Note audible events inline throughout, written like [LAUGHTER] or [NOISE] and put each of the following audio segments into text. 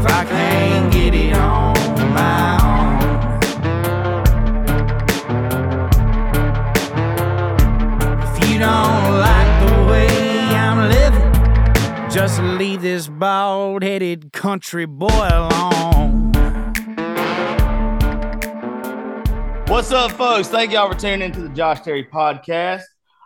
If I can't get it on my own. If you don't like the way I'm living, just leave this bald headed country boy alone. What's up, folks? Thank y'all for tuning into the Josh Terry podcast.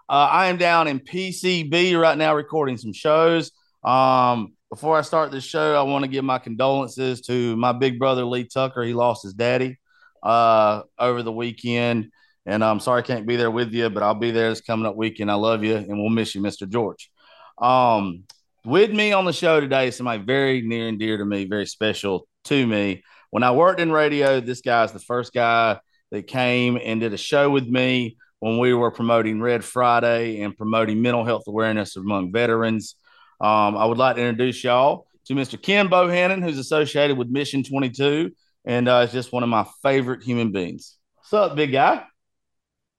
Uh, I am down in PCB right now recording some shows. Um, before I start this show, I want to give my condolences to my big brother Lee Tucker. He lost his daddy uh, over the weekend, and I'm sorry I can't be there with you, but I'll be there this coming up weekend. I love you, and we'll miss you, Mr. George. Um, with me on the show today is somebody very near and dear to me, very special to me. When I worked in radio, this guy's the first guy that came and did a show with me when we were promoting Red Friday and promoting mental health awareness among veterans. Um, I would like to introduce y'all to Mr. Ken Bohannon, who's associated with Mission 22 and uh, is just one of my favorite human beings. What's up, big guy?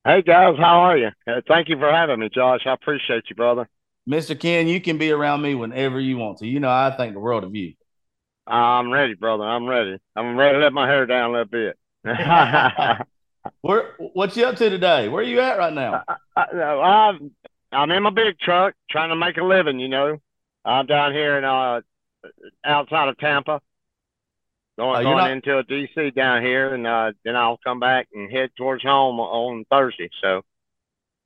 Hey guys, how are you? Uh, thank you for having me, Josh. I appreciate you, brother. Mr. Ken, you can be around me whenever you want to. You know, I think the world of you. I'm ready, brother. I'm ready. I'm ready to let my hair down a little bit. [LAUGHS] [LAUGHS] Where, what you up to today? Where are you at right now? I, I, I'm, I'm in my big truck trying to make a living, you know. I'm down here in uh outside of Tampa. Going, you're going not- into a DC down here and uh then I'll come back and head towards home on Thursday. So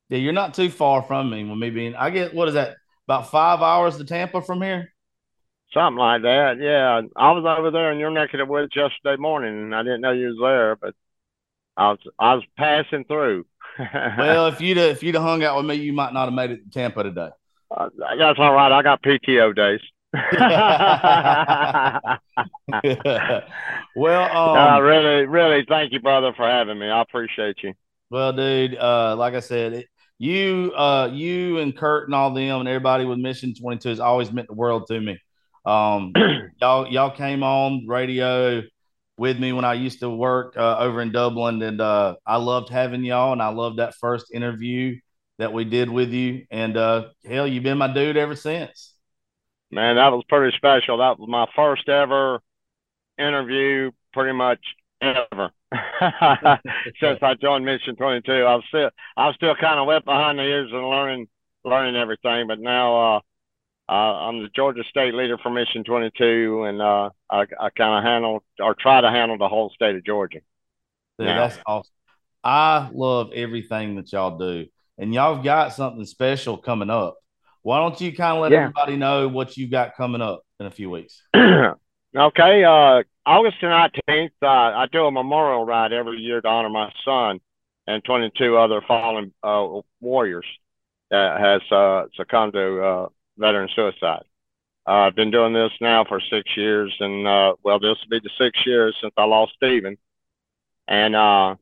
Yeah, you're not too far from me. With me being, I get what is that? About five hours to Tampa from here. something like that. Yeah. I was over there in your neck of the woods yesterday morning and I didn't know you was there, but I was I was passing through. [LAUGHS] Well, if you'd have, if you'd have hung out with me, you might not have made it to Tampa today. Uh, that's all right. I got PTO days. [LAUGHS] well, um, uh, really, really, thank you, brother, for having me. I appreciate you. well, dude, uh, like I said, it, you, uh, you and Kurt and all them and everybody with Mission Twenty Two has always meant the world to me. Um, [CLEARS THROAT] y'all, y'all came on radio with me when I used to work uh, over in Dublin, and uh, I loved having y'all, and I loved that first interview that we did with you, and uh, hell, you've been my dude ever since. Man, that was pretty special. That was my first ever interview, pretty much ever. [LAUGHS] Since I joined Mission 22, I was still, I was still kind of wet behind the ears and learning, learning everything. But now, uh, uh, I'm the Georgia State leader for Mission 22, and uh, I, I kind of handle or try to handle the whole state of Georgia. Dude, Yeah. that's awesome. I love everything that y'all do, and y'all got something special coming up. Why don't you kind of let Yeah. everybody know what you got coming up in a few weeks? [CLEARS THROAT] okay, uh, August the 19th, uh, I do a memorial ride every year to honor my son and 22 other fallen uh, warriors that has uh, succumbed to uh, veteran suicide. Uh, I've been doing this now for six years, and uh, well, this will be the six years since I lost Stephen. And uh,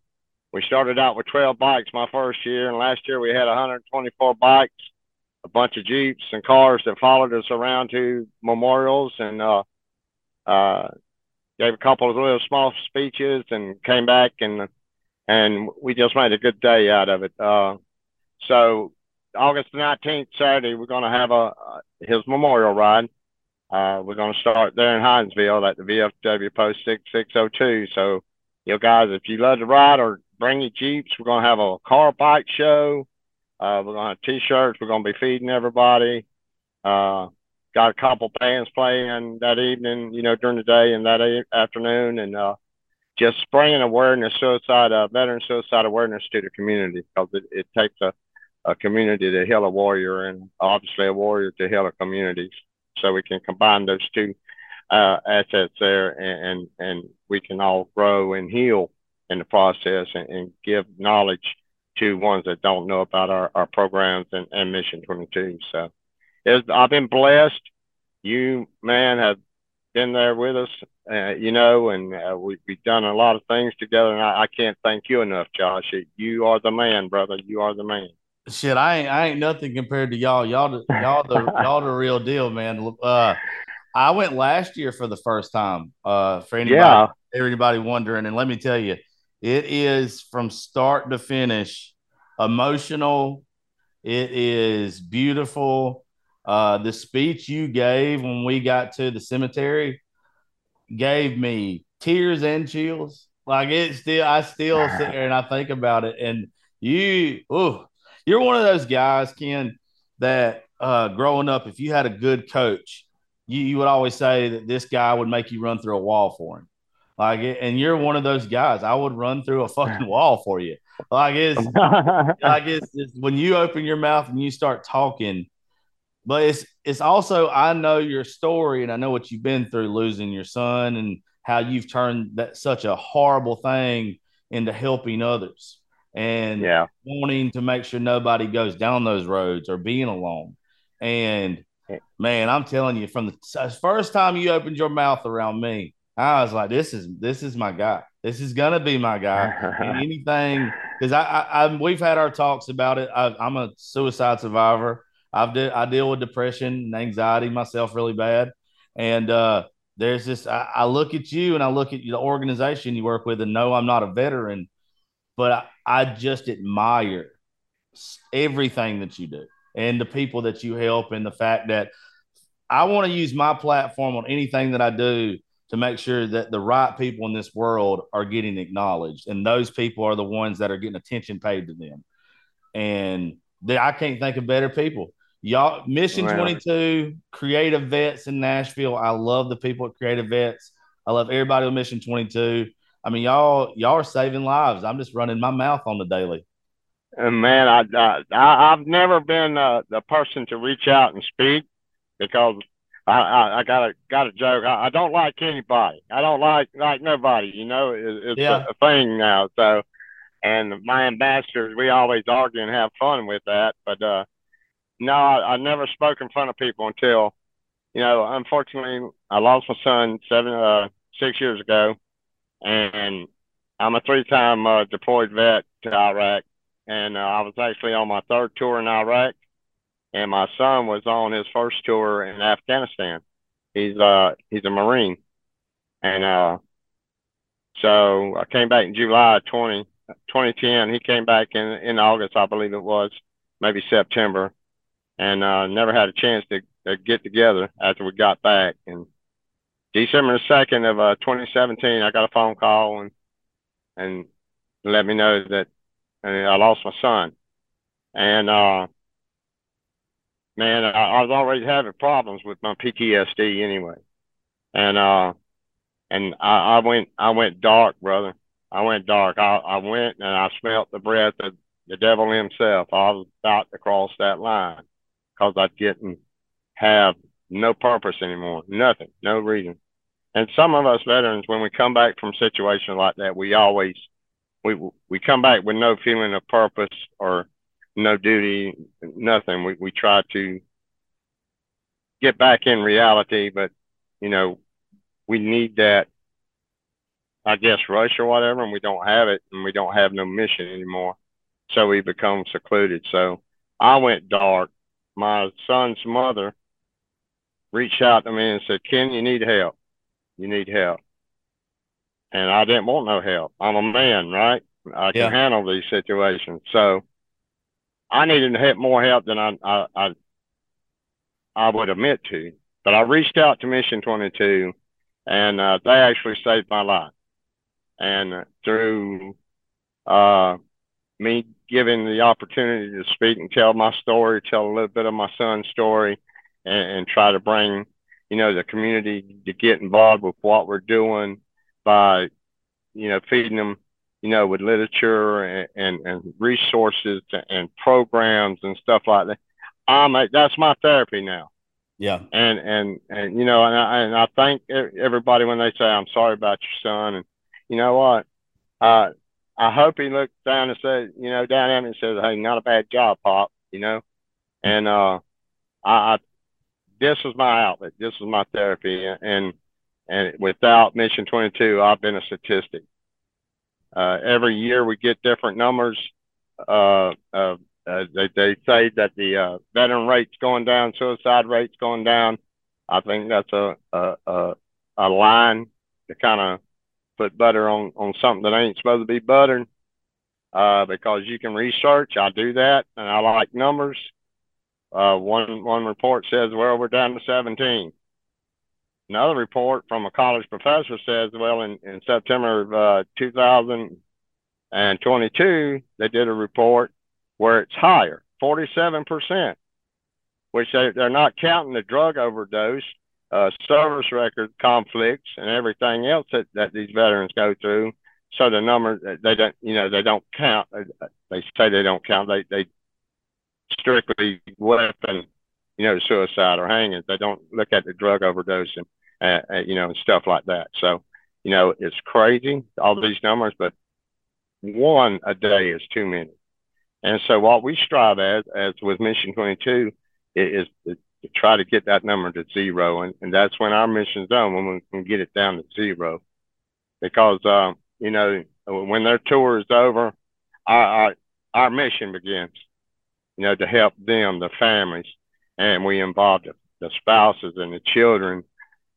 we started out with 12 bikes my first year, and last year we had 124 bikes, a bunch of Jeeps and cars that followed us around to memorials and uh, uh, gave a couple of little small speeches and came back and and we just made a good day out of it. Uh, so August the 19th, Saturday, we're going to have a his memorial ride. Uh, we're going to start there in Hinesville at the VFW Post 6602. So, you guys, if you love to ride or bring your Jeeps, we're going to have a car bike show. Uh, we're going to have T-shirts. We're going to be feeding everybody. Uh, got a couple bands playing that evening, you know, during the day and that a- afternoon, and uh, just bringing awareness, suicide, uh, veteran suicide awareness to the community because it, it takes a, a community to heal a warrior and obviously a warrior to heal a community. So we can combine those two uh, assets there and, and, and we can all grow and heal in the process and, and give knowledge to ones that don't know about our, our programs and, and Mission 22. So it's, I've been blessed. You, man, have been there with us, uh, you know, and uh, we, we've done a lot of things together. And I, I can't thank you enough, Josh. You are the man, brother. You are the man. Shit, I ain't, I ain't nothing compared to y'all. Y'all, the, y'all the, [LAUGHS] y'all the real deal, man. Uh, I went last year for the first time. Uh, for anybody, yeah. everybody wondering, and let me tell you, it is from start to finish emotional. It is beautiful. Uh, the speech you gave when we got to the cemetery gave me tears and chills. Like it still, I still sit there and I think about it. And you, oh, you're one of those guys, Ken, that uh, growing up, if you had a good coach, you, you would always say that this guy would make you run through a wall for him. Like, and you're one of those guys. I would run through a fucking [LAUGHS] wall for you. Like it's, [LAUGHS] like it's, it's when you open your mouth and you start talking. But it's it's also I know your story and I know what you've been through losing your son and how you've turned that such a horrible thing into helping others and yeah. wanting to make sure nobody goes down those roads or being alone. And man, I'm telling you, from the first time you opened your mouth around me, I was like, this is this is my guy. This is gonna be my guy. [LAUGHS] anything because I, I, I, we've had our talks about it. I, am a suicide survivor. I've de- I deal with depression and anxiety myself really bad, and uh, there's this. I, I, look at you and I look at the organization you work with, and no, I'm not a veteran, but I, I just admire everything that you do and the people that you help, and the fact that I want to use my platform on anything that I do to make sure that the right people in this world are getting acknowledged. And those people are the ones that are getting attention paid to them. And they, I can't think of better people. Y'all, Mission 22, Creative Vets in Nashville. I love the people at Creative Vets. I love everybody with Mission 22. I mean, y'all, y'all are saving lives. I'm just running my mouth on the daily. And man, I, I I've never been uh, the person to reach out and speak because I, I, I got a got a joke. I, I don't like anybody. I don't like like nobody. You know, it, it's yeah. a, a thing now. So, and my ambassadors, we always argue and have fun with that. But uh, no, I, I never spoke in front of people until, you know, unfortunately, I lost my son seven uh six years ago, and I'm a three-time uh, deployed vet to Iraq, and uh, I was actually on my third tour in Iraq and my son was on his first tour in Afghanistan. He's uh he's a Marine, and uh, so I came back in July 20, 2010. He came back in in August, I believe it was, maybe September, and uh, never had a chance to, to get together after we got back. And December second of uh, 2017, I got a phone call and and let me know that I lost my son, and uh, man, I, I was already having problems with my PTSD anyway, and uh, and I, I went I went dark, brother. I went dark. I, I went and I smelt the breath of the devil himself. I was about to cross that line because I didn't have no purpose anymore, nothing, no reason. And some of us veterans, when we come back from situations like that, we always we we come back with no feeling of purpose or no duty, nothing. We we try to get back in reality, but you know, we need that I guess rush or whatever, and we don't have it, and we don't have no mission anymore. So we become secluded. So I went dark. My son's mother reached out to me and said, "Ken, you need help. You need help." And I didn't want no help. I'm a man, right? I can yeah. handle these situations. So I needed more help than I, I, I, I would admit to. But I reached out to Mission 22, and uh, they actually saved my life. And through uh, me giving the opportunity to speak and tell my story, tell a little bit of my son's story, and, and try to bring, you know, the community to get involved with what we're doing by, you know, feeding them you know, with literature and, and, and resources and programs and stuff like that. I'm a, that's my therapy now. Yeah. And, and, and, you know, and I, and I thank everybody when they say, I'm sorry about your son. And you know what? Uh, I hope he looked down and said, you know, down at me and says, Hey, not a bad job, Pop, you know? And, uh, I, I this was my outlet. This was my therapy. And, and without Mission 22, I've been a statistic. Uh, every year we get different numbers. Uh, uh, uh they, they say that the uh, veteran rate's going down, suicide rate's going down. I think that's a a, a, a line to kind of put butter on on something that ain't supposed to be buttered. Uh, because you can research. I do that, and I like numbers. One one report says, well, we're down to 17. Another report from a college professor says, well, in, in September of uh, 2022, they did a report where it's higher, 47%, which they, they're not counting the drug overdose, uh, service record conflicts, and everything else that, that these veterans go through. So the number they don't, you know, they don't count. They say they don't count. They they strictly weapon, you know, suicide or hanging. They don't look at the drug overdose and uh, you know, and stuff like that. So, you know, it's crazy, all these numbers, but one a day is too many. And so what we strive as, as with Mission 22 is, is to try to get that number to zero. And, and that's when our mission's done, when we can get it down to zero. Because, uh, you know, when their tour is over, our, our, our mission begins, you know, to help them, the families, and we involve the, the spouses and the children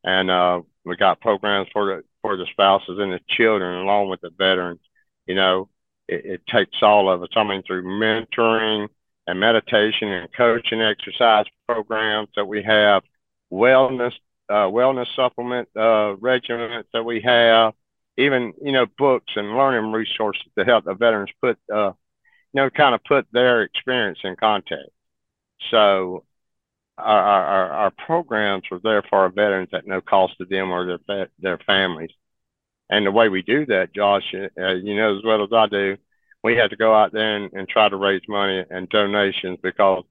and uh, we got programs for the for the spouses and the children, along with the veterans. You know, it, it takes all of us. I mean, through mentoring and meditation and coaching exercise programs that we have, wellness uh, wellness supplement uh, regimens that we have, even you know books and learning resources to help the veterans put uh, you know kind of put their experience in context. So our, our, our programs are there for our veterans at no cost to them or their their families. And the way we do that, Josh, uh, you know as well as I do, we have to go out there and, and try to raise money and donations because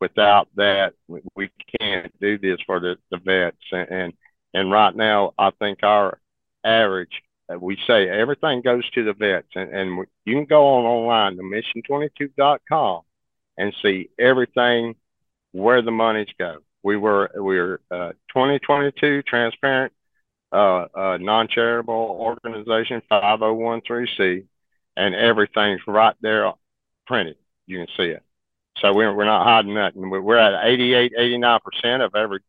without that, we, we can't do this for the, the vets. And, and and right now, I think our average, uh, we say everything goes to the vets, and, and you can go on online to mission22.com and see everything where the monies go. We were we were uh, 2022 transparent, uh, uh, non-charitable organization 5013C, and everything's right there printed. You can see it. So we're we're not hiding nothing. We're at 88, 89 percent of every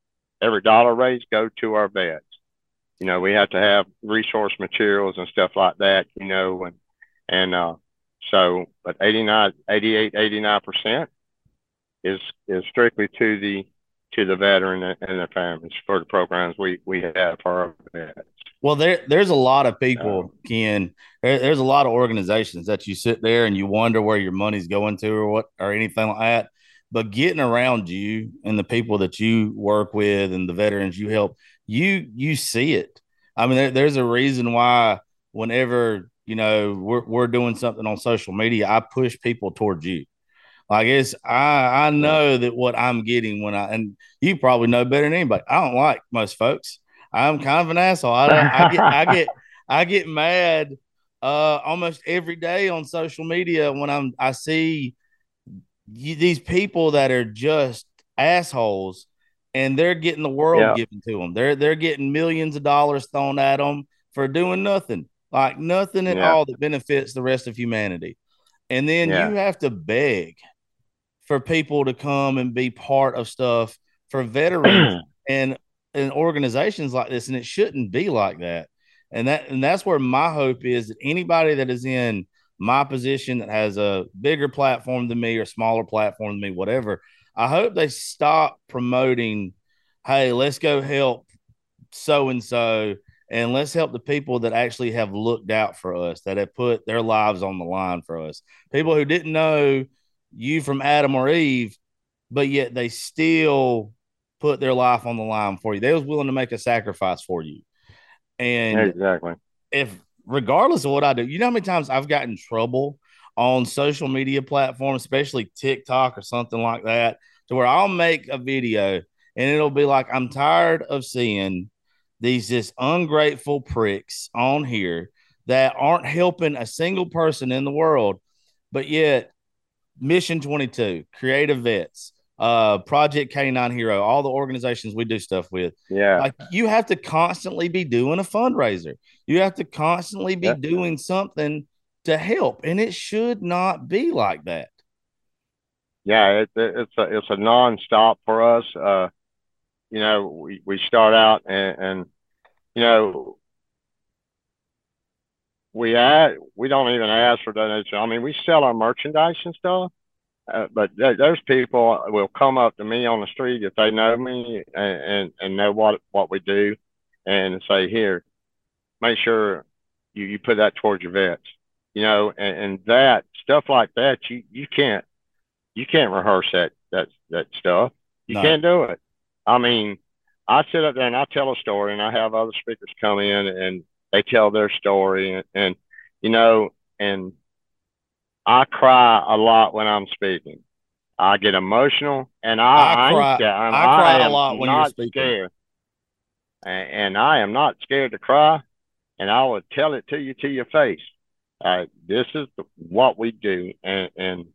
every dollar raised go to our vets. You know, we have to have resource materials and stuff like that. You know, and and uh, so, but 89, 88, 89 percent is is strictly to the to the veteran and their families for the programs we we have for our vets. Well, there there's a lot of people, um, Ken. There, there's a lot of organizations that you sit there and you wonder where your money's going to or what or anything like that. But getting around you and the people that you work with and the veterans you help, you you see it. I mean, there, there's a reason why whenever you know we're we're doing something on social media, I push people towards you like it's I I know that what I'm getting when I and you probably know better than anybody. I don't like most folks. I'm kind of an asshole. I, I get I get [LAUGHS] I get mad uh almost every day on social media when I'm I see these people that are just assholes and they're getting the world yeah. given to them. They're they're getting millions of dollars thrown at them for doing nothing, like nothing at yeah. all that benefits the rest of humanity. And then yeah. you have to beg for people to come and be part of stuff for veterans [CLEARS THROAT] and and organizations like this, and it shouldn't be like that. And that and that's where my hope is that anybody that is in my position that has a bigger platform than me or smaller platform than me, whatever, I hope they stop promoting, hey, let's go help so and so and let's help the people that actually have looked out for us, that have put their lives on the line for us. People who didn't know you from Adam or Eve, but yet they still put their life on the line for you. They was willing to make a sacrifice for you. And exactly. If regardless of what I do, you know how many times I've gotten trouble on social media platforms, especially TikTok or something like that, to where I'll make a video and it'll be like, I'm tired of seeing these just ungrateful pricks on here that aren't helping a single person in the world, but yet Mission 22, Creative Vets, uh, Project K9 Hero, all the organizations we do stuff with. Yeah. Like you have to constantly be doing a fundraiser. You have to constantly be Yeah. doing something to help, and it should not be like that. yeah, it, it, it's a it's a nonstop for us. Uh, you know, we, we start out and, and you know we add we don't even ask for donations. I mean, we sell our merchandise and stuff, uh, but th- those people will come up to me on the street if they know me and, and, and know what what we do, and say, "Here, make sure you, you put that towards your vets." You know, and, and that stuff like that, you you can't you can't rehearse that that that stuff. You No. can't do it. I mean, I sit up there and I tell a story, and I have other speakers come in and they tell their story, and, and you know, and I cry a lot when I'm speaking. I get emotional, and I I I, cry-. I'm- I cry a lot when you're speaking. Scared. And, and I am not scared to cry, and I will tell it to you to your face. Uh, this is what we do, and, and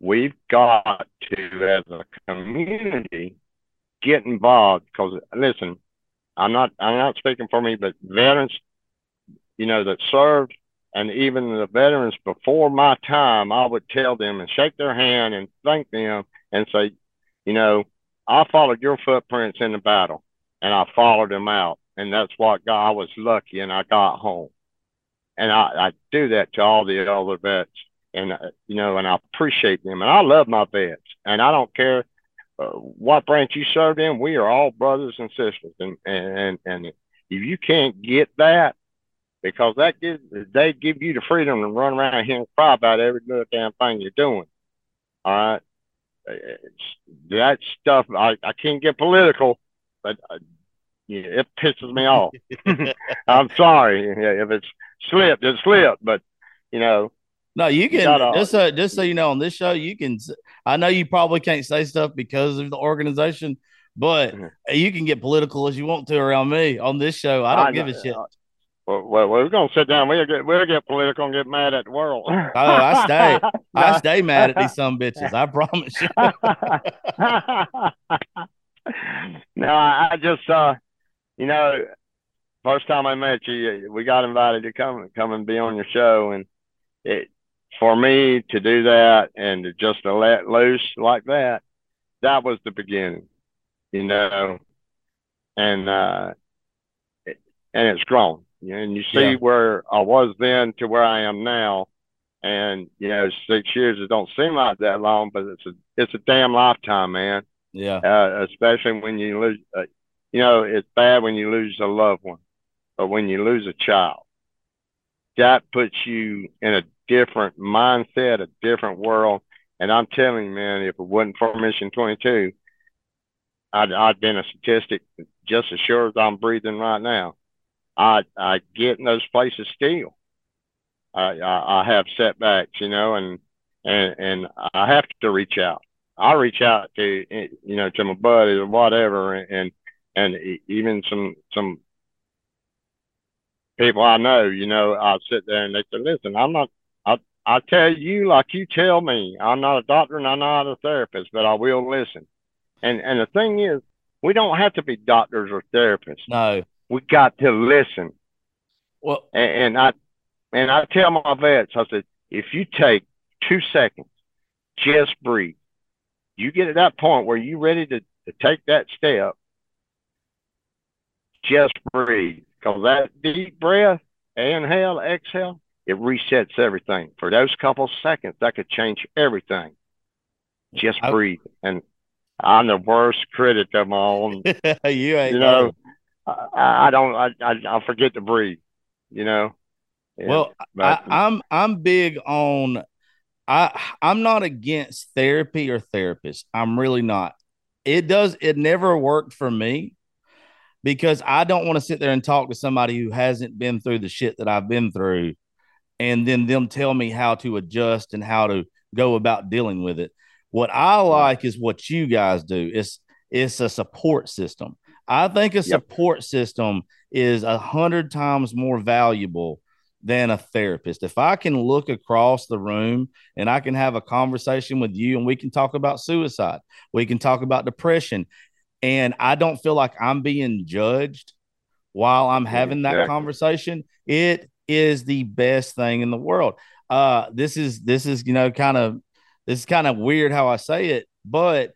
we've got to, as a community, get involved. Because listen, I'm not I'm not speaking for me, but veterans, you know, that served, and even the veterans before my time, I would tell them and shake their hand and thank them and say, you know, I followed your footprints in the battle, and I followed them out, and that's what God. I was lucky, and I got home, and I, I do that to all the other vets, and uh, you know, and I appreciate them, and I love my vets, and I don't care uh, what branch you served in. We are all brothers and sisters, and and and, and if you can't get that, because that gives they give you the freedom to run around here and cry about every little damn thing you're doing. All right, that stuff I I can't get political, but uh, yeah, it pisses me off. [LAUGHS] I'm sorry if it's slipped, it slipped, but you know. No, you can just so just so you know on this show, you can. I know you probably can't say stuff because of the organization, but Mhm. you can get political as you want to around me on this show. I don't I give a shit. Well, well, we're gonna sit down. We'll get we'll get political and get mad at the world. Oh, I stay. [LAUGHS] I stay mad at these some bitches. I promise you. [LAUGHS] no, I, just uh, you know, first time I met you, we got invited to come come and be on your show, and it for me to do that and to just to let loose like that, that was the beginning, you know, and uh, it, and it's grown, and you see Yeah. where I was then to where I am now. And you know, six years it don't seem like that long, but it's a it's a damn lifetime, man Yeah, uh, especially when you lose. Uh, you know, it's bad when you lose a loved one, but when you lose a child, that puts you in a different mindset, a different world. And I'm telling you, man, if it wasn't for Mission 22, I'd I'd been a statistic just as sure as I'm breathing right now. I I get in those places still. I I, I have setbacks, you know, and and and I have to reach out. I reach out to you know to my buddies or whatever, and and even some some people I know. You know, I sit there and they say, "Listen, I'm not. I I tell you like you tell me. I'm not a doctor and I'm not a therapist, but I will listen." And and the thing is, we don't have to be doctors or therapists. no. We got to listen. Well, And, and I and I tell my vets, I said, if you take two seconds, just breathe. You get to that point where you're ready to, to take that step, just breathe. Because that deep breath, inhale, exhale, it resets everything. For those couple seconds, that could change everything. Just breathe. And I'm the worst critic of my own [LAUGHS] you ain't you know, I, I don't, I, I, I forget to breathe, you know. And- Well, but I, I'm I'm big on I I'm not against therapy or therapists. I'm really not. It does it never worked for me because I don't want to sit there and talk to somebody who hasn't been through the shit that I've been through and then them tell me how to adjust and how to go about dealing with it. What I like is what you guys do. It's it's a support system. I think a support system is a hundred times more valuable than a therapist. If I can look across the room and I can have a conversation with you and we can talk about suicide, we can talk about depression, and I don't feel like I'm being judged while I'm having that conversation, it is the best thing in the world. Uh, this is this is you know kind of this is kind of weird how I say it, but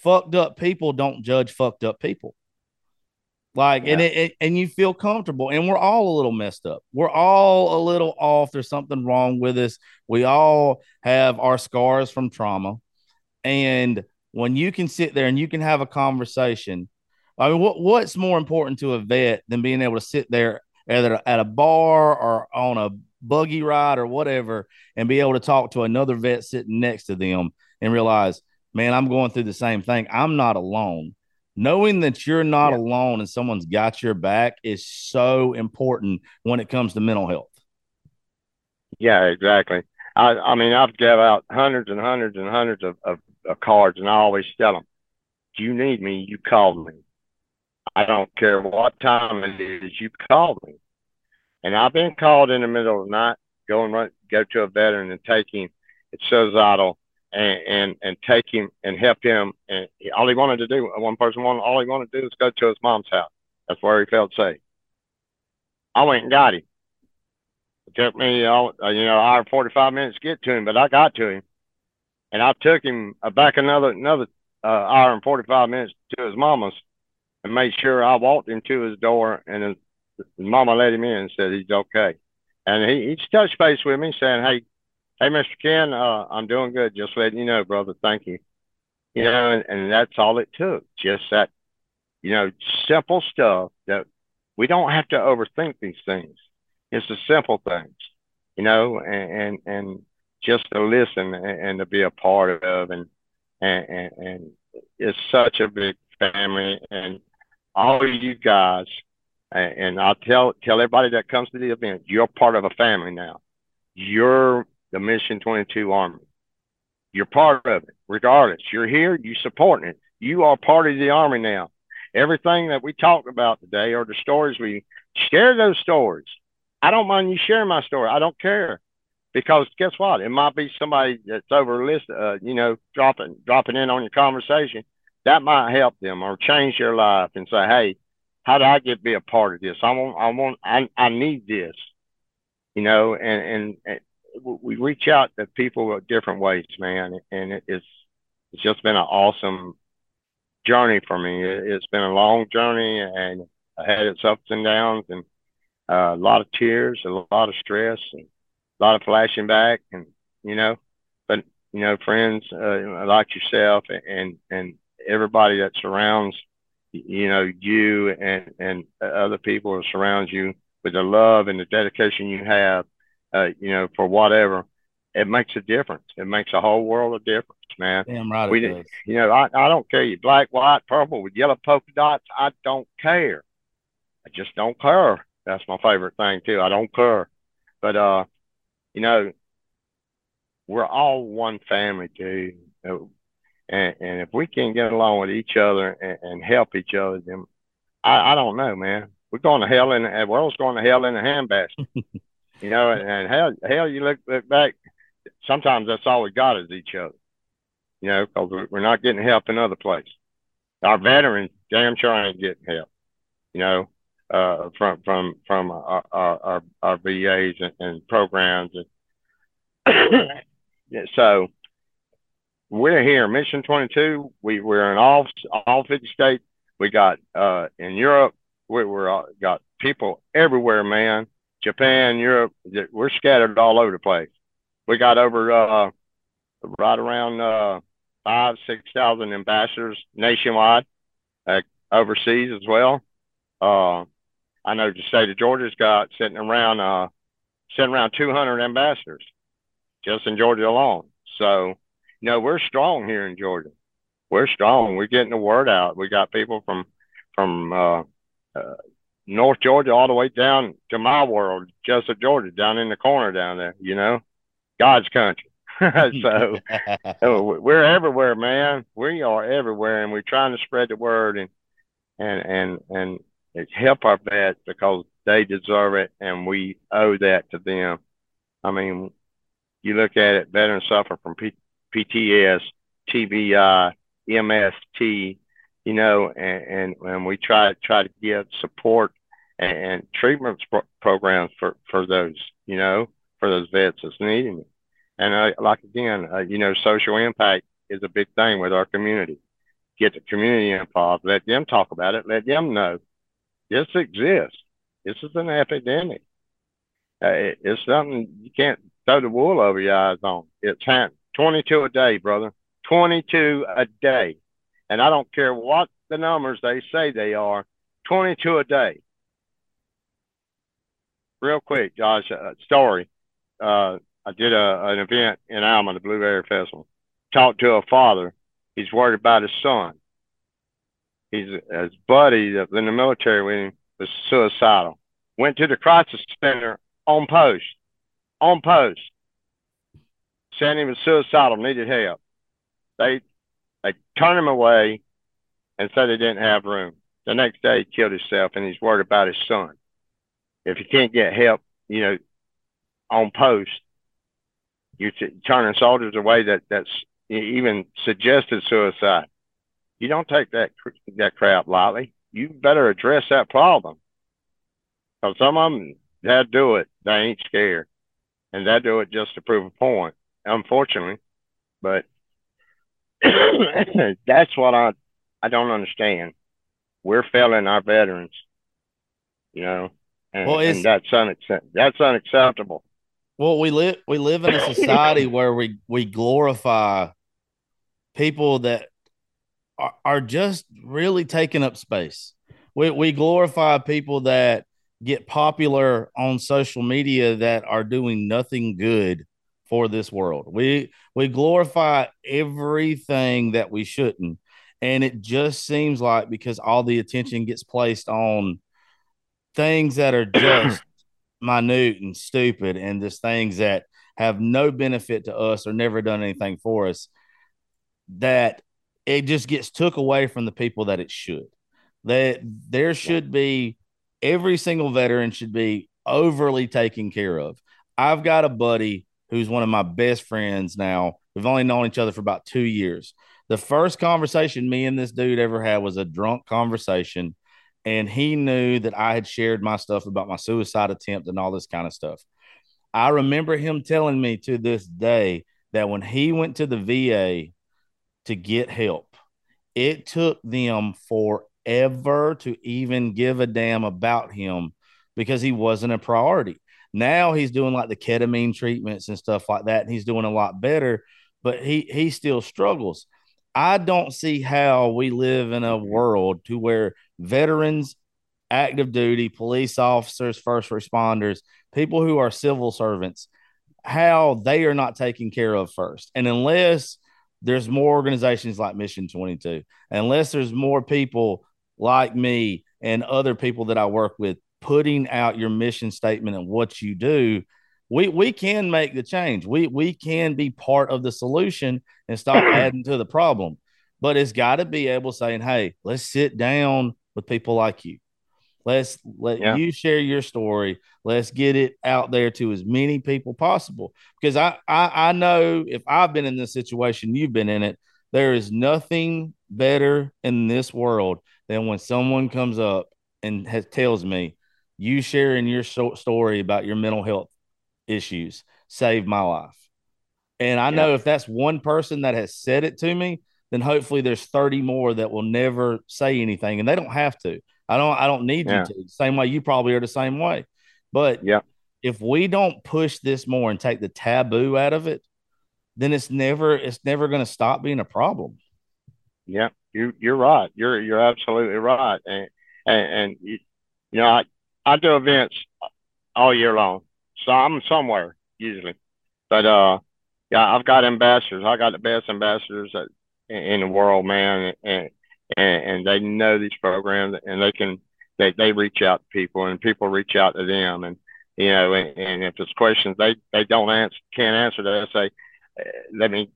fucked up people don't judge fucked up people. Like, yeah. and it, it, and you feel comfortable, and we're all a little messed up. We're all a little off. There's something wrong with us. We all have our scars from trauma, and when you can sit there and you can have a conversation, I mean, what what's more important to a vet than being able to sit there either at a bar or on a buggy ride or whatever, and be able to talk to another vet sitting next to them and realize, man, I'm going through the same thing. I'm not alone knowing that you're not yeah. alone and someone's got your back is so important when it comes to mental health. Yeah, exactly. I, I mean, I've given out hundreds and hundreds and hundreds of, of, of cards, and I always tell them, if you need me, you call me. I don't care what time it is, you call me. And I've been called in the middle of the night, go and run, go to a veteran and take him. It's suicidal and, and and take him and help him. And he, all he wanted to do, one person wanted, all he wanted to do was go to his mom's house. That's where he felt safe. I went and got him. It took me, uh, you know, hour and forty five minutes to get to him, but I got to him, and I took him back another another uh, hour and forty five minutes to his mama's, and made sure I walked him to his door, and his, his mama let him in and said he's okay. And he, he touched base with me saying, "Hey, Hey, Mr. Ken, uh, I'm doing good. Just letting you know, brother. Thank you. You know, and, and that's all it took. Just that, you know, simple stuff that we don't have to overthink these things. It's the simple things, you know, and and, and just to listen and, and, to be a part of, and and and, it's such a big family, and all of you guys, and, and I'll tell tell everybody that comes to the event, you're part of a family now. You're the Mission 22 Army. You're part of it, regardless. You're here, you supporting it. You are part of the Army now. Everything that we talked about today are the stories we share those stories. I don't mind you sharing my story. I don't care because guess what? It might be somebody that's over list, uh, you know, dropping dropping in on your conversation. That might help them or change their life and say, "Hey, how do I get to be a part of this? I want, I want, I, I need this." You know, and and we reach out to people different ways, man, and it's it's just been an awesome journey for me. It's been a long journey, and I had its ups and downs, and uh, a lot of tears, a lot of stress, and a lot of flashing back, and you know, but you know, friends uh, like yourself and and everybody that surrounds you know you and and other people who surround you with the love and the dedication you have uh, you know, for whatever, it makes a difference. It makes a whole world of difference, man. Damn right. We, does. you know, I, I don't care you black, white, purple with yellow polka dots. I don't care. I just don't care. That's my favorite thing too. I don't care. But uh, you know, we're all one family, dude. And, and if we can get along with each other and, and help each other, then I, I don't know, man. We're going to hell in the world's going to hell in a handbasket. [LAUGHS] You know, and, and hell, hell, you look, look back. Sometimes that's all we got is each other. You know, because we're not getting help in other places. Our veterans, damn sure ain't getting help. You know, uh, from from from our our, our, our VAs and, and programs, and [COUGHS] so we're here, Mission 22. We we're in all all 50 states. We got uh, in Europe. We we're uh, got people everywhere, man. Japan, Europe, we're scattered all over the place. We got over uh, right around uh, five, six thousand ambassadors nationwide, uh, overseas as well. Uh, I know the state of Georgia's got sitting around uh, sitting around 200 ambassadors just in Georgia alone. So, you know, we're strong here in Georgia. We're strong. We're getting the word out. We got people from from uh, uh, North Georgia all the way down to my world, Jesup, Georgia, down in the corner down there, you know, God's country. [LAUGHS] [LAUGHS] so we're everywhere, man. We are everywhere, and we're trying to spread the word and and and and help our vets because they deserve it and we owe that to them. I mean, you look at it, veterans suffer from P- PTS, TBI, MST, you know, and, and, and we try try to give support and, treatment pro- programs for, for those, you know, for those vets that's needing it. And uh, like again, uh, you know, social impact is a big thing with our community. Get the community involved. Let them talk about it. Let them know this exists. This is an epidemic. Uh, it, it's something you can't throw the wool over your eyes on. It's happening. 22 a day, brother. 22 a day. And I don't care what the numbers they say they are, 22 a day. Real quick, Josh, a story. Uh, I did a, an event in Alma, the Blueberry Festival. Talked to a father. He's worried about his son. He's his buddy in the military with him was suicidal. Went to the crisis center on post. On post. Said he was suicidal, needed help. They they turned him away and said they didn't have room. The next day he killed himself and he's worried about his son. If you can't get help, you know, on post, you're turning soldiers away that that's even suggested suicide. You don't take that that crap lightly. You better address that problem. Because some of them that do it, they ain't scared, and they do it just to prove a point. Unfortunately, but [COUGHS] that's what I I don't understand. We're failing our veterans, you know, and, well, and that's unacceptable. That's unacceptable. Well, we live we live in a [LAUGHS] society where we we glorify people that are, are just really taking up space. We we glorify people that get popular on social media that are doing nothing good for this world. We we glorify everything that we shouldn't. And it just seems like because all the attention gets placed on things that are just [CLEARS THROAT] minute and stupid and just things that have no benefit to us or never done anything for us that it just gets took away from the people that it should. That there should be every single veteran should be overly taken care of. I've got a buddy who's one of my best friends now. We've only known each other for about two years. The first conversation me and this dude ever had was a drunk conversation and he knew that I had shared my stuff about my suicide attempt and all this kind of stuff. I remember him telling me to this day that when he went to the VA to get help, it took them forever to even give a damn about him because he wasn't a priority. Now he's doing like the ketamine treatments and stuff like that, and he's doing a lot better, but he he still struggles. I don't see how we live in a mm-hmm. world to where veterans, active duty, police officers, first responders, people who are civil servants, how they are not taken care of first. And unless there's more organizations like Mission 22, unless there's more people like me and other people that I work with putting out your mission statement and what you do, we we can make the change. We we can be part of the solution and stop [CLEARS THROAT] adding to the problem. But it's got to be able saying, "Hey, let's sit down with people like you. Let's let yeah. you share your story. Let's get it out there to as many people possible. Because I, I I know if I've been in this situation, you've been in it. There is nothing better in this world than when someone comes up and has, tells me you sharing your so- story about your mental health issues saved my life. And I know if that's one person that has said it to me, then hopefully there's 30 more that will never say anything and they don't have to. I don't I don't need yeah. you to. Same way you probably are the same way. But yeah. if we don't push this more and take the taboo out of it, then it's never it's never going to stop being a problem. Yeah, you you're right. You're you're absolutely right. And and, and you, you know, I I do events all year long. So I'm somewhere usually. But uh, yeah, I've got ambassadors. I got the best ambassadors that, in in, the world, man, and, and and they know these programs, and they can they they reach out to people, and people reach out to them, and you know, and, and if there's questions they they don't answer, can't answer, they say, let me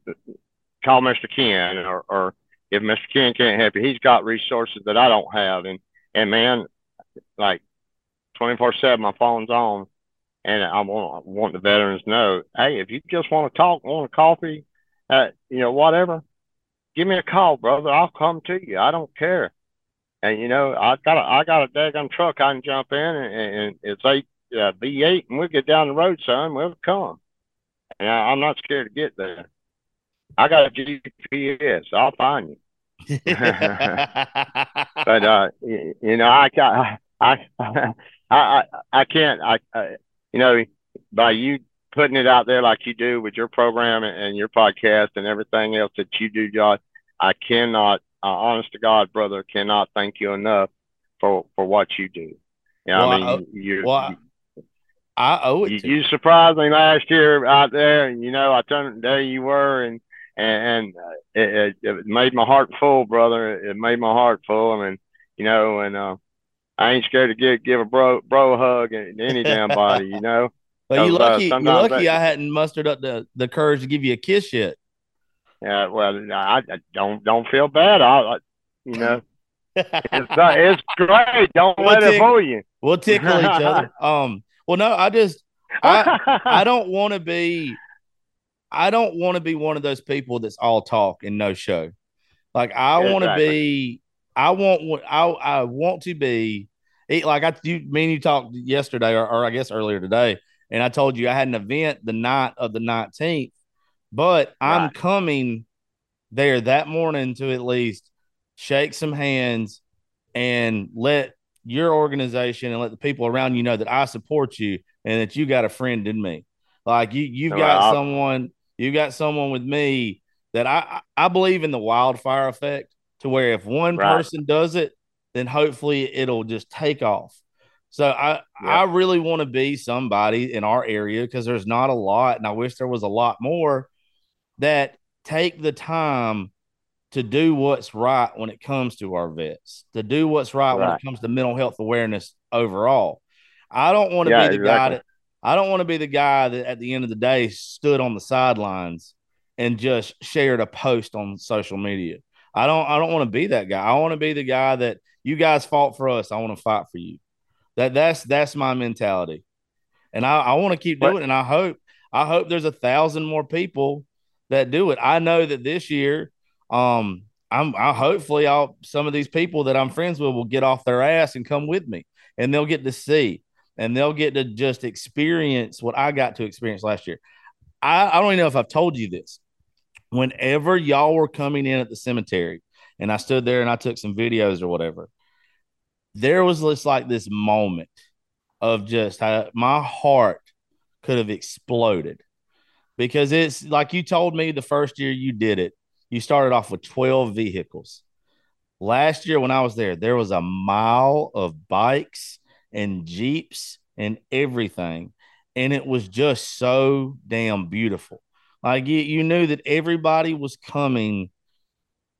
call Mr. Ken, or or if Mr. Ken can't help you, he's got resources that I don't have, and and man, like 24 7, my phone's on. And I want, want the veterans to know, hey, if you just want to talk, want a coffee, uh, you know, whatever, give me a call, brother. I'll come to you. I don't care. And you know, I got a I got a daggone truck I can jump in, and, and it's eight uh, V8, and we'll get down the road, son. We'll come. And I, I'm not scared to get there. I got a GPS. I'll find you. [LAUGHS] but uh, you, you know, I got I [LAUGHS] I I I can't I you know by you putting it out there like you do with your program and, and your podcast and everything else that you do, Josh, I cannot, uh, honest to God, brother, cannot thank you enough for for what you do. Yeah, well, I mean, I, you, well, you, I owe it. You, you, surprised me last year out there, and you know, I turned there you were, and and, uh, it, it, made my heart full, brother. It made my heart full, I mean, you know, and uh, I ain't scared to give give a bro bro a hug and any damn body, you know. [LAUGHS] But you lucky, uh, you lucky I hadn't mustered up the, the courage to give you a kiss yet. Yeah, well, I, I don't don't feel bad. I, I you know, [LAUGHS] it's uh, it's great. Don't we'll let tick, it fool you. We'll tickle each other. [LAUGHS] Um. Well, no, I just I I don't want to be. I don't want to be one of those people that's all talk and no show. Like I exactly. want to be. I want. I I want to be. Like I, you, me and you talked yesterday, or, or I guess earlier today and I told you I had an event the night of the 19th, but right. I'm coming there that morning to at least shake some hands and let your organization and let the people around you know that I support you and that you got a friend in me. Like you, you've got someone, you got someone with me that I, I believe in the wildfire effect to where if one right. person does it, then hopefully it'll just take off. So I yep. I really want to be somebody in our area because there's not a lot, and I wish there was a lot more that take the time to do what's right when it comes to our vets, to do what's right, right. when it comes to mental health awareness overall. I don't want to yeah, be the exactly. guy that I don't want to be the guy that at the end of the day stood on the sidelines and just shared a post on social media. I don't I don't want to be that guy. I want to be the guy that you guys fought for us. I want to fight for you. That that's that's my mentality, and I, I want to keep doing it. And I hope I hope there's a thousand more people that do it. I know that this year, um, I'm I hopefully I'll some of these people that I'm friends with will get off their ass and come with me, and they'll get to see and they'll get to just experience what I got to experience last year. I, I don't even know if I've told you this. Whenever y'all were coming in at the cemetery, and I stood there and I took some videos or whatever, there was just like this moment of just how my heart could have exploded because it's like you told me the first year you did it, you started off with 12 vehicles. Last year, when I was there, there was a mile of bikes and Jeeps and everything. And it was just so damn beautiful. Like you, you knew that everybody was coming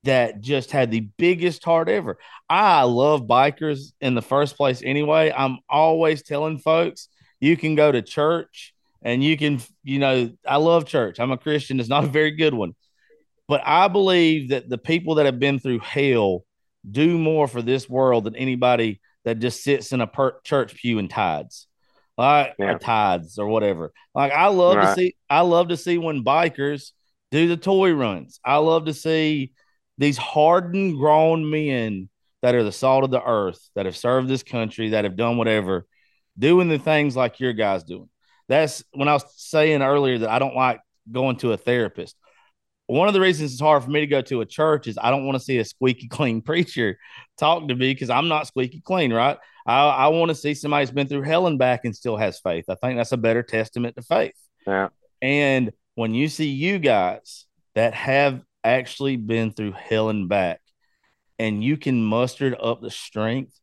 that just had the biggest heart ever. I love bikers in the first place anyway. I'm always telling folks you can go to church and you can, you know, I love church. I'm a Christian, it's not a very good one. But I believe that the people that have been through hell do more for this world than anybody that just sits in a per- church pew and tides. Like yeah. or tides or whatever. Like I love right. to see I love to see when bikers do the toy runs. I love to see these hardened grown men that are the salt of the earth, that have served this country, that have done whatever, doing the things like your guys doing. That's when I was saying earlier that I don't like going to a therapist. One of the reasons it's hard for me to go to a church is I don't want to see a squeaky [LAUGHS] clean preacher talk to me because I'm not squeaky clean, right? I, I want to see somebody who's been through hell and back and still has faith. I think that's a better testament to faith. Yeah. And when you see you guys that have actually been through hell and back and you can muster up the strength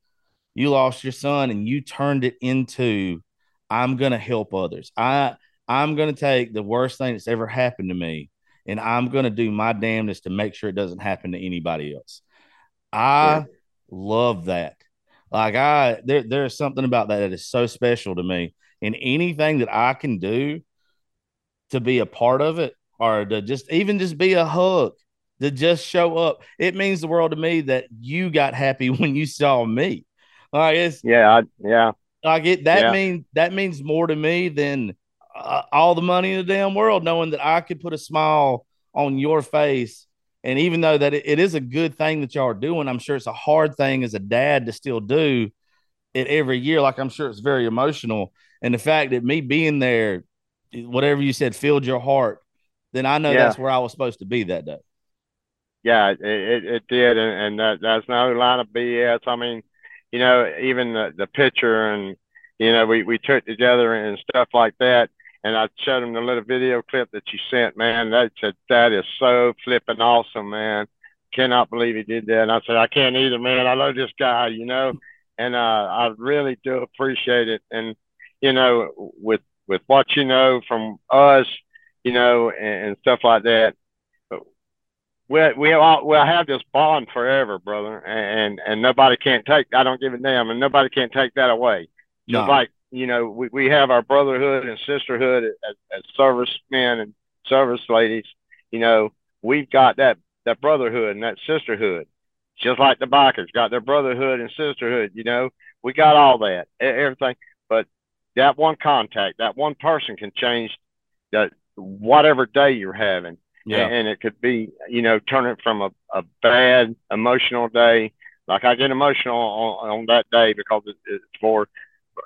you lost your son and you turned it into i'm going to help others i i'm going to take the worst thing that's ever happened to me and i'm going to do my damnedest to make sure it doesn't happen to anybody else i yeah. love that like i there, there's something about that that is so special to me and anything that i can do to be a part of it or to just even just be a hug, to just show up. It means the world to me that you got happy [LAUGHS] when you saw me. Like it's Yeah, I, yeah, like it. That Yeah. means that means more to me than uh, all the money in the damn world. Knowing that I could put a smile on your face, and even though that it, it is a good thing that y'all are doing, I'm sure it's a hard thing as a dad to still do it every year. Like I'm sure it's very emotional, and the fact that me being there, whatever you said, filled your heart. Then I know Yeah. that's where I was supposed to be that day. yeah, it, it, it did, and, and that that's no line of BS. I mean, you know, even the the picture and you know we we took together and stuff like that. And I showed him the little video clip that you sent, man. That said, that is so flipping awesome, man. Cannot believe he did that. And I said, I can't either, man. I love this guy, you know, and uh, I really do appreciate it. And you know, with with what you know from us, you know, and, and stuff like that, we we all we'll have this bond forever, brother, and and nobody can't take. I don't give a damn, and nobody can't take that away. Just No. like you know, we, we have our brotherhood and sisterhood as, as servicemen and service ladies. You know, we've got that that brotherhood and that sisterhood, just like the bikers got their brotherhood and sisterhood. You know, we got all that, everything. But that one contact, that one person can change that whatever day you're having. Yeah. And it could be, you know, turn it from a, a bad emotional day. Like I get emotional on, on that day because it, it's for,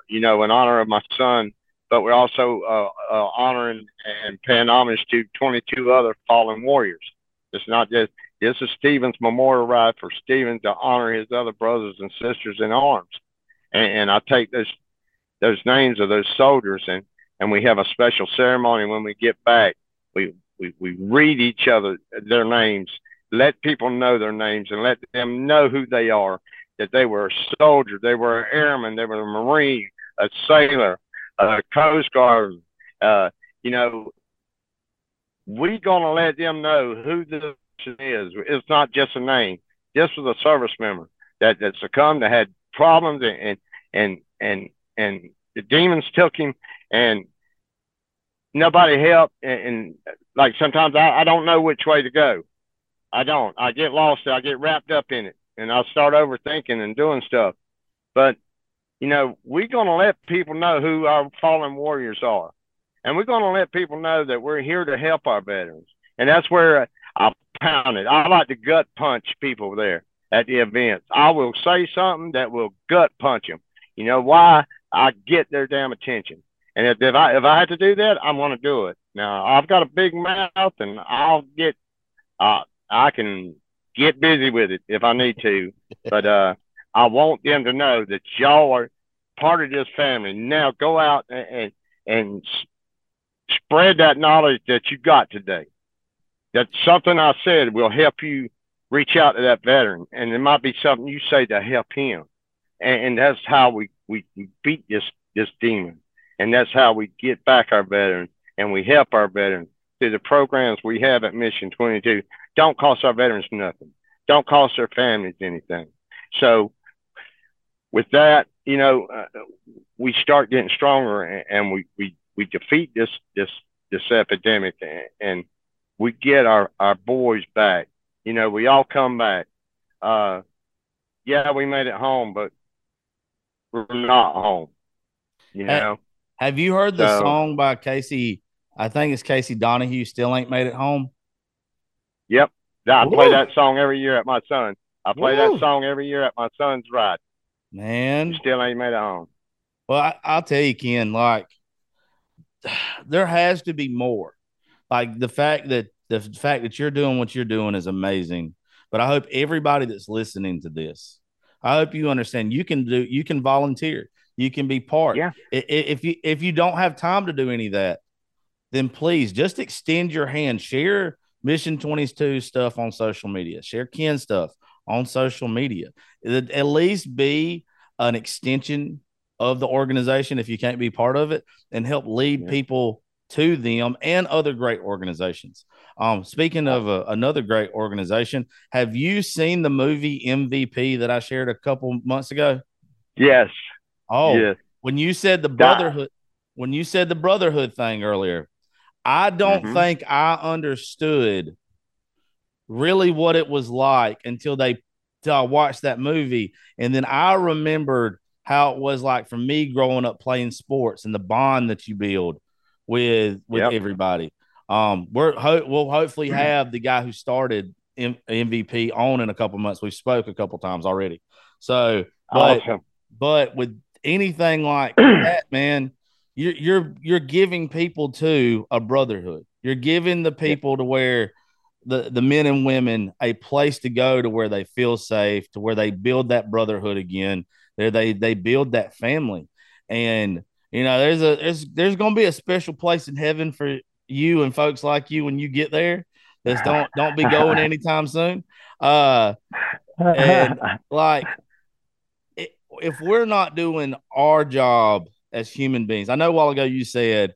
you know, in honor of my son, but we're also uh, uh, honoring and paying homage to 22 other fallen warriors. It's not just, this is Stephen's memorial ride for Stephen to honor his other brothers and sisters in arms. And, and I take those, those names of those soldiers and, and we have a special ceremony when we get back. We, we, we read each other their names, let people know their names, and let them know who they are. That they were a soldier, they were an airman, they were a marine, a sailor, a coast guard. Uh, you know, we gonna let them know who this is. It's not just a name. This was a service member that that succumbed, that had problems, and and and and, and the demons took him, and nobody helped and, and like sometimes I, I don't know which way to go. I don't. I get lost. I get wrapped up in it, and I'll start overthinking and doing stuff. But you know, we're gonna let people know who our fallen warriors are, and we're gonna let people know that we're here to help our veterans. And that's where I pound it. I like to gut punch people there at the events. I will say something that will gut punch them. You know why? I get their damn attention. And if, if I if I had to do that, I'm gonna do it. Now I've got a big mouth, and I'll get uh I can get busy with it if I need to. But uh, I want them to know that y'all are part of this family. Now go out and and, and spread that knowledge that you got today. That something I said will help you reach out to that veteran, and it might be something you say to help him. And, and that's how we, we beat this this demon and that's how we get back our veterans and we help our veterans through the programs we have at Mission 22. Don't cost our veterans nothing. Don't cost their families anything. So with that, you know, uh, we start getting stronger and, and we, we, we defeat this, this, this epidemic and, and we get our, our boys back. You know, we all come back. Uh, yeah, we made it home, but we're not home, you know? Have you heard the So- song by Casey? I think it's Casey Donahew. Still ain't made it home. Yep. I play that song every year at my son. I play Woo. that song every year at my son's ride. Man, Still ain't made it home. Well, I, I'll tell you, Ken, like [SIGHS] there has to be more. Like the fact that the fact that you're doing what you're doing is amazing. But I hope everybody that's listening to this, I hope you understand you can do you can volunteer. You can be part. Yeah. If you if you don't have time to do any of that, then please just extend your hand. Share Mission 22 stuff on social media. Share Ken stuff on social media. At least be an extension of the organization if you can't be part of it and help lead Yeah. people to them and other great organizations. Um, speaking of uh, another great organization, have you seen the movie MVP that I shared a couple months ago? Yes. Oh, Yes. when you said the brotherhood, when you said the brotherhood thing earlier, I don't Mhm. think I understood really what it was like until they till I watched that movie. And then I remembered how it was like for me growing up playing sports and the bond that you build with with yep. everybody. Um, we're ho- we'll hopefully mm-hmm. have the guy who started M- MVP on in a couple months. We've spoke a couple times already. So, but awesome. but with anything like [CLEARS THROAT] that, man, you're you're you're giving people to a brotherhood. You're giving the people to where the the men and women a place to go to where they feel safe, to where they build that brotherhood again. There they they build that family, and you know there's a there's there's going to be a special place in heaven for you and folks like you when you get there. That's [LAUGHS] don't don't be going anytime soon. Uh, and [LAUGHS] like if we're not doing our job as human beings, I know a while ago you said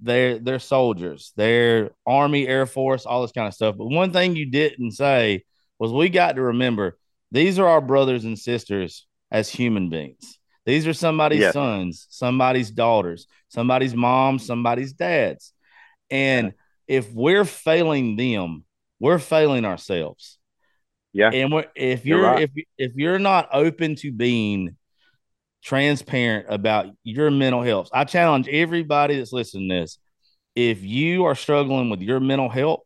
they're they're soldiers, they're army, air force, all this kind of stuff. But one thing you didn't say was we got to remember these are our brothers and sisters as human beings. These are somebody's yes. sons, somebody's daughters, somebody's moms, somebody's dads. And if we're failing them, we're failing ourselves. Yeah. And if you're, you're right. if if you're not open to being transparent about your mental health, I challenge everybody that's listening to this. If you are struggling with your mental health,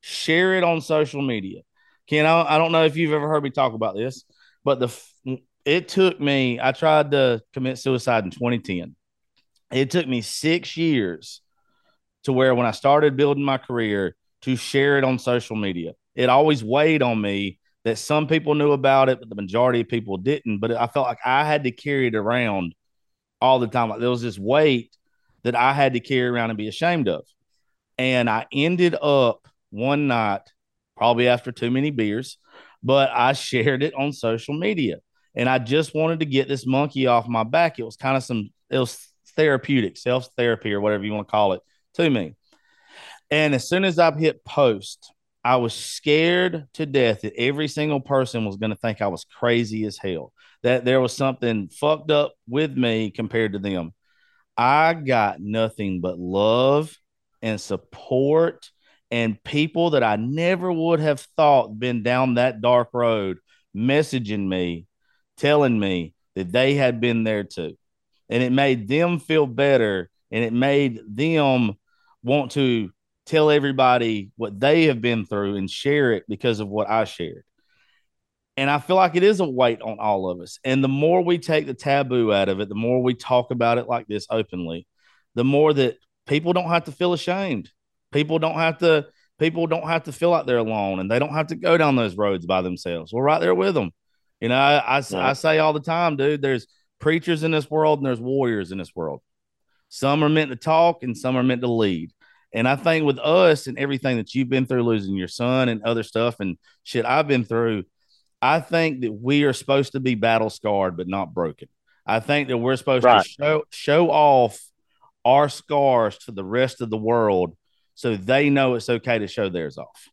share it on social media. Ken, I, I don't know if you've ever heard me talk about this, but the it took me. I tried to commit suicide in 2010. It took me six years to where when I started building my career to share it on social media. It always weighed on me that some people knew about it, but the majority of people didn't. But I felt like I had to carry it around all the time. Like there was this weight that I had to carry around and be ashamed of. And I ended up one night, probably after too many beers, but I shared it on social media. And I just wanted to get this monkey off my back. It was kind of some, it was therapeutic, self therapy, or whatever you want to call it to me. And as soon as I hit post, I was scared to death that every single person was going to think I was crazy as hell, that there was something fucked up with me compared to them. I got nothing but love and support and people that I never would have thought been down that dark road messaging me, telling me that they had been there too. And it made them feel better and it made them want to tell everybody what they have been through and share it because of what I shared. And I feel like it is a weight on all of us. And the more we take the taboo out of it, the more we talk about it like this openly, the more that people don't have to feel ashamed. People don't have to people don't have to feel like they're alone and they don't have to go down those roads by themselves. We're right there with them. You know, I, I, I say all the time, dude, there's preachers in this world and there's warriors in this world. Some are meant to talk and some are meant to lead. And I think with us and everything that you've been through, losing your son and other stuff and shit I've been through, I think that we are supposed to be battle scarred but not broken. I think that we're supposed right. to show show off our scars to the rest of the world so they know it's okay to show theirs off.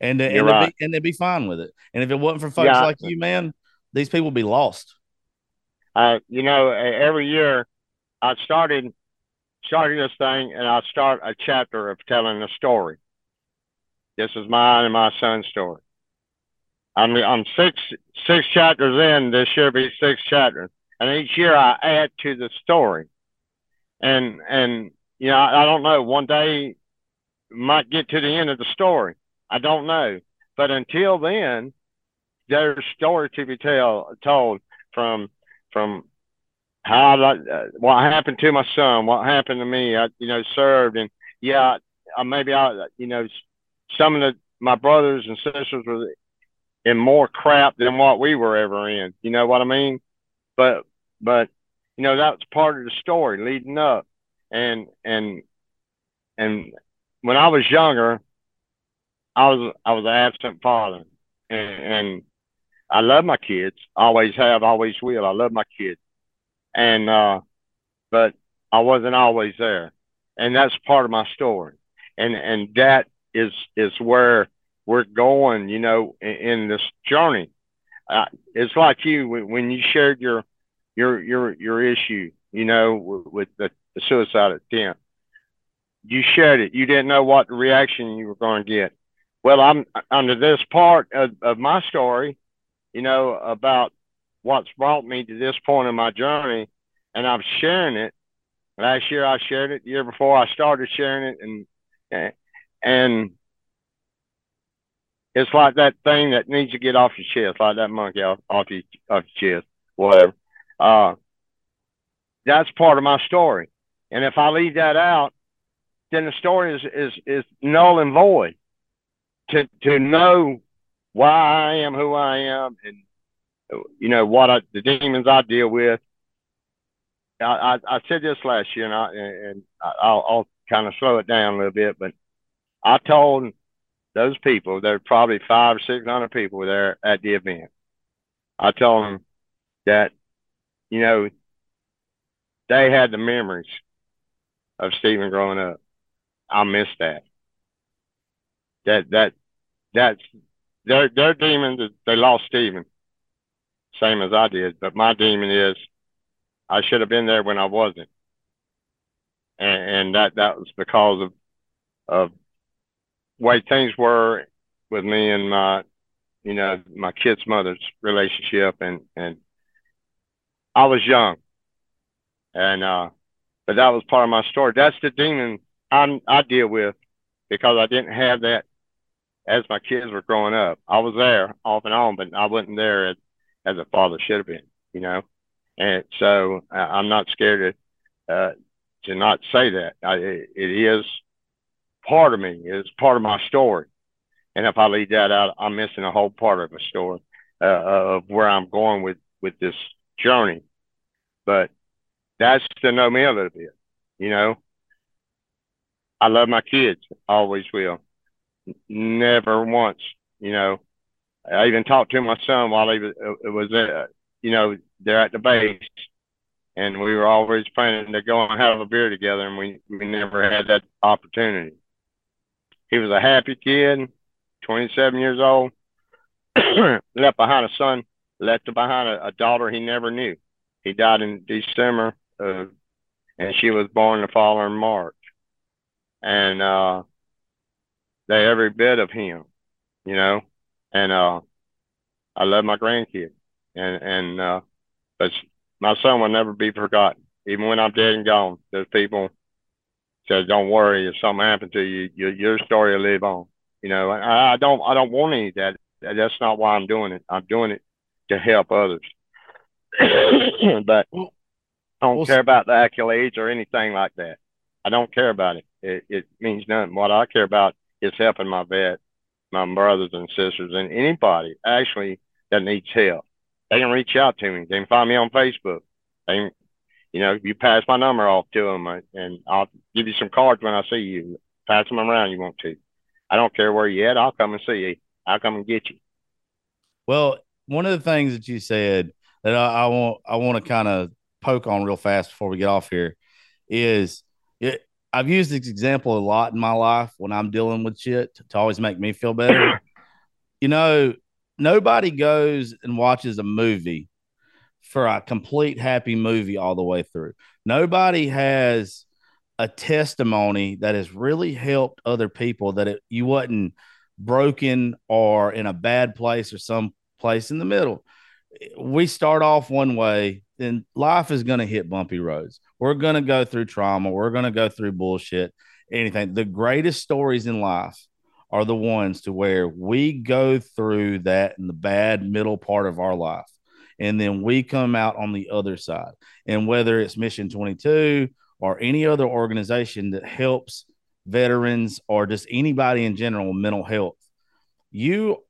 And, and, right. be, and they'd be fine with it. And if it wasn't for folks yeah. like you, man, these people would be lost. Uh, you know, every year I started starting this thing, and I'll start a chapter of telling a story. This is mine and my son's story. I'm I'm six six chapters in. This year be six chapters, and each year I add to the story. And and you know I, I don't know. One day might get to the end of the story. I don't know, but until then, there's story to be tell, told from from how I, uh, what happened to my son, what happened to me. I, you know, served and yeah, I, maybe I, you know, some of the my brothers and sisters were in more crap than what we were ever in. You know what I mean? But but you know that's part of the story leading up, and and and when I was younger, I was I was an absent father, and, and I love my kids. Always have, always will. I love my kids and uh, but I wasn't always there, and that's part of my story, and and that is is where we're going, you know, in, in this journey. Uh, it's like you when you shared your your your your issue, you know, with the, the suicide attempt. You shared it. You didn't know what the reaction you were going to get. Well, I'm under this part of, of my story you know, about what's brought me to this point in my journey, and I'm sharing it. Last year I shared it. The year before I started sharing it, and and it's like that thing that needs to get off your chest, like that monkey off, off your off your chest, whatever. Uh, that's part of my story, and if I leave that out, then the story is is is null and void. To to know why I am who I am, and you know what I, the demons I deal with. I, I, I said this last year, and, I, and I'll, I'll kind of slow it down a little bit, but I told those people, there were probably five or six hundred people there at the event. I told them that, you know, they had the memories of Stephen growing up. I miss that. That that that's their their demon. They lost Stephen, same as I did. But my demon is, I should have been there when I wasn't, and, and that that was because of of way things were with me and my, you know, my kid's mother's relationship, and and I was young, and uh, but that was part of my story. That's the demon I I deal with because I didn't have that as my kids were growing up. I was there off and on, but I wasn't there as as a father should have been, you know. And so I'm not scared to uh, to not say that. I, it is part of me. It's part of my story. And if I leave that out, I'm missing a whole part of the story uh, of where I'm going with with this journey. But that's to know me a little bit, you know. I love my kids, always will. Never once, you know. I even talked to my son while he was, uh, was uh, you know, there at the base, and we were always planning to go and have a beer together, and we we never had that opportunity. He was a happy kid, 27 years old, [CLEARS THROAT] left behind a son, left behind a, a, daughter he never knew. He died in December, uh, and she was born the following March. And uh, they every bit of him, you know. And uh, I love my grandkids, and and uh, but my son will never be forgotten, even when I'm dead and gone. There's people says, "Don't worry, if something happened to you, your, your story will live on." You know, I, I don't, I don't want any of that. That's not why I'm doing it. I'm doing it to help others. [COUGHS] but I don't care about the accolades or anything like that. I don't care about it. It, it means nothing. What I care about is helping my vet, my brothers and sisters, and anybody actually that needs help. They can reach out to me. They can find me on Facebook. They can you know, you pass my number off to them, uh, and I'll give you some cards when I see you. Pass them around. You want to? I don't care where you at. I'll come and see you. I'll come and get you. Well, one of the things that you said that I, I want I want to kind of poke on real fast before we get off here is it, I've used this example a lot in my life when I'm dealing with shit to always make me feel better. [CLEARS THROAT] you know, nobody goes and watches a movie for a complete happy movie all the way through. Nobody has a testimony that has really helped other people that it, you wasn't broken or in a bad place or some place in the middle. We start off one way, then life is going to hit bumpy roads. We're going to go through trauma. We're going to go through bullshit, anything. The greatest stories in life are the ones to where we go through that in the bad middle part of our life and then we come out on the other side. And whether it's Mission 22 or any other organization that helps veterans or just anybody in general mental health, you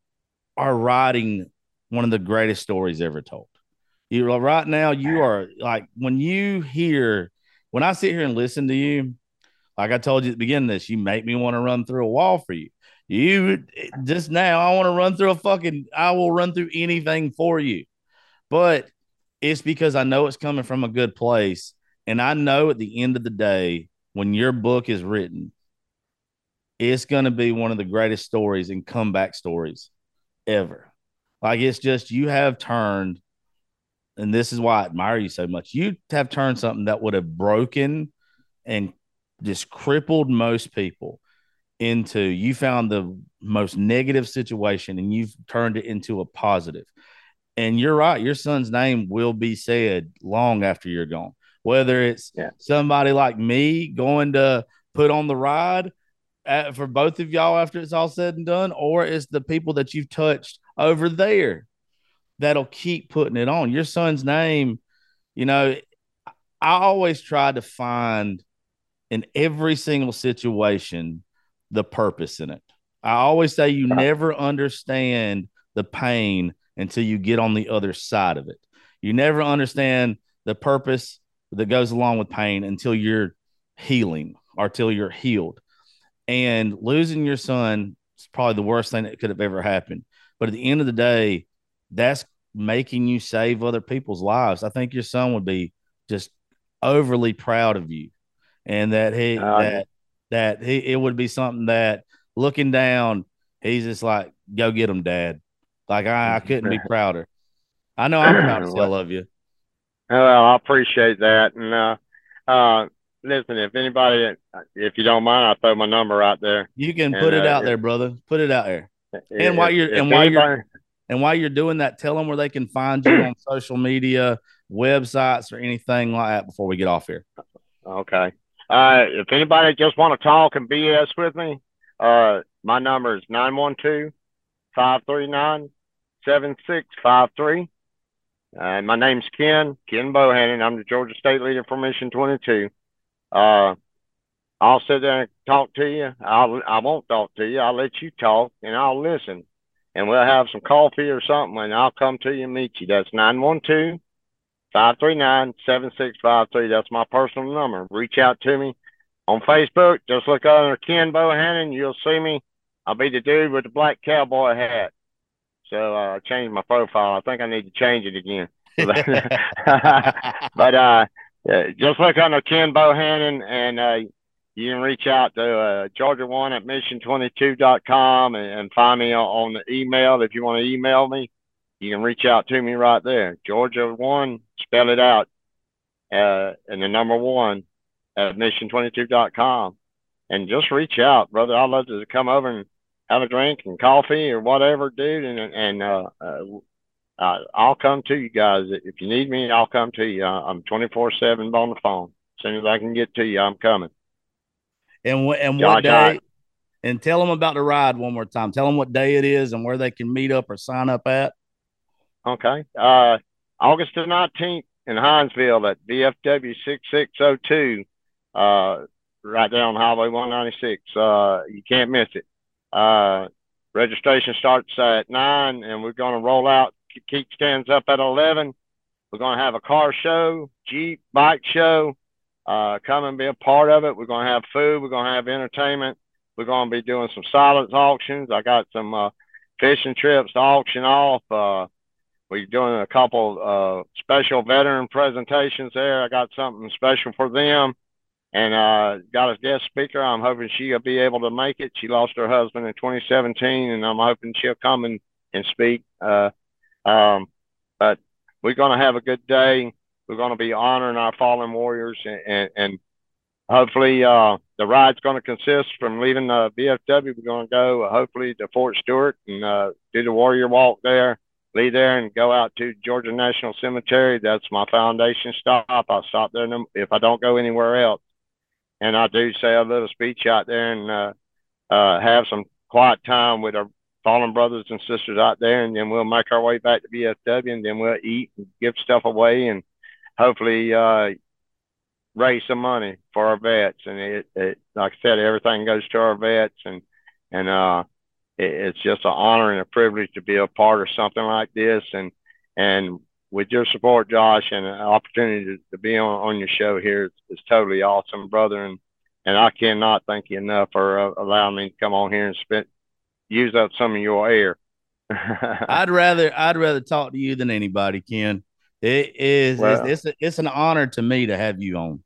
are writing one of the greatest stories ever told. You right now, you are like when you hear when I sit here and listen to you, like I told you at the beginning of this, you make me want to run through a wall for you. You just now, I want to run through a fucking, I will run through anything for you but it's because I know it's coming from a good place. And I know at the end of the day, when your book is written, it's going to be one of the greatest stories and comeback stories ever. Like it's just you have turned, and this is why I admire you so much. You have turned something that would have broken and just crippled most people into you found the most negative situation and you've turned it into a positive. and you're right, your son's name will be said long after you're gone. Whether it's Yeah. somebody like me going to put on the ride at, for both of y'all after it's all said and done, or it's the people that you've touched over there that'll keep putting it on. Your son's name, you know, I always try to find in every single situation the purpose in it. I always say you never understand the pain until you get on the other side of it. You never understand the purpose that goes along with pain until you're healing or until you're healed. And losing your son is probably the worst thing that could have ever happened. But at the end of the day, that's making you save other people's lives. I think your son would be just overly proud of you and that he Uh, that that he it would be something that looking down, he's just like, go get him, dad. Like I, I couldn't be prouder. I know I'm proud as hell of you. Well, I appreciate that. And uh, uh, listen, if anybody, if you don't mind, I'll throw my number out there. You can And, put it uh, out if- there, brother. Put it out there. If- while you're- and while you're- anybody- And while you're doing that, tell them where they can find you on [CLEARS THROAT] social media, websites, or anything like that before we get off here. Okay. Uh, if anybody just want to talk and BS with me, uh, my number is 912-539-7653. Uh, my name's Ken, Ken Bohannon. I'm the Georgia State Leader for Mission 22. Uh, I'll sit there and talk to you. I'll, I won't talk to you. I'll let you talk and I'll listen. And we'll have some coffee or something and I'll come to you and meet you. That's 912 539 7653. That's my personal number. Reach out to me on Facebook. Just look under Ken Bohannon. You'll see me. I'll be the dude with the black cowboy hat. So uh, I changed my profile. I think I need to change it again. [LAUGHS] but uh, just look under Ken Bohannon and uh, you can reach out to uh, Georgia One at mission22.com and, and find me on, on the email. If you want to email me, you can reach out to me right there. Georgia One, spell it out, uh, and the number one at mission22.com. And just reach out, brother. I'd love to come over and have a drink and coffee or whatever, dude. And and uh, uh, I'll come to you guys if you need me. I'll come to you. I'm 24 seven on the phone. As soon as I can get to you, I'm coming. And what and what day? And tell them about the ride one more time. Tell them what day it is and where they can meet up or sign up at. Okay. Uh, August the 19th in Hinesville at VFW 6602, uh, right there on Highway 196. Uh, you can't miss it. Uh, registration starts at 9 and we're going to roll out, keep- keep stands up at 11. We're going to have a car show, Jeep, bike show. Uh, come and be a part of it. We're going to have food. We're going to have entertainment. We're going to be doing some silence auctions. I got some, uh, fishing trips to auction off. Uh, we're doing a couple uh special veteran presentations there. I got something special for them, and uh got a guest speaker. I'm hoping she'll be able to make it. She lost her husband in 2017, and I'm hoping she'll come and and speak. Uh, um, but we're going to have a good day. We're going to be honoring our fallen warriors, and and, and hopefully uh the ride's going to consist from leaving uh, VFW. We're going to go uh, hopefully to Fort Stewart and uh, do the Warrior Walk there leave there and go out to Georgia National Cemetery. That's my foundation stop. I'll stop there if I don't go anywhere else. And I do say a little speech out there and uh, uh, have some quiet time with our fallen brothers and sisters out there. And then we'll make our way back to VFW, and then we'll eat and give stuff away and hopefully uh, raise some money for our vets. And it, it, like I said, everything goes to our vets and, and, uh, it, it's just an honor and a privilege to be a part of something like this. And and with your support, Josh, and an opportunity to, to be on, on your show here is, is totally awesome, brother. And and I cannot thank you enough for uh, allowing me to come on here and spend use up some of your air. [LAUGHS] I'd rather I'd rather talk to you than anybody, Ken. It is Well- it's, it's it's an honor to me to have you on.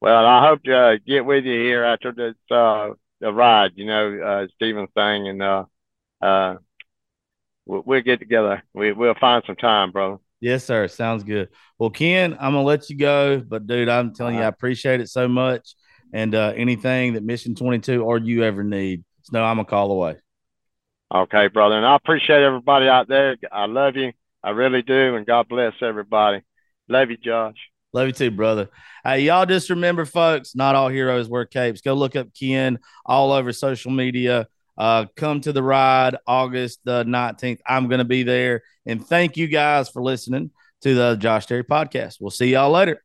well, I hope to uh, get with you here after this uh, the ride. You know, uh, Stephen's thing, and uh, uh, we'll, we'll get together. We we'll find some time, brother. Yes, sir. Sounds good. Well, Ken, I'm gonna let you go, but dude, I'm telling you, I appreciate it so much. And uh, anything that Mission 22 or you ever need, just know I'm a call away. Okay, brother. And I appreciate everybody out there. I love you. I really do. And God bless everybody. Love you, Josh. Love you too, brother. Hey, y'all just remember, folks, not all heroes wear capes. Go look up Ken all over social media. Uh, come to the ride August the 19th. I'm going to be there. And thank you guys for listening to the Josh Terry podcast. We'll see y'all later.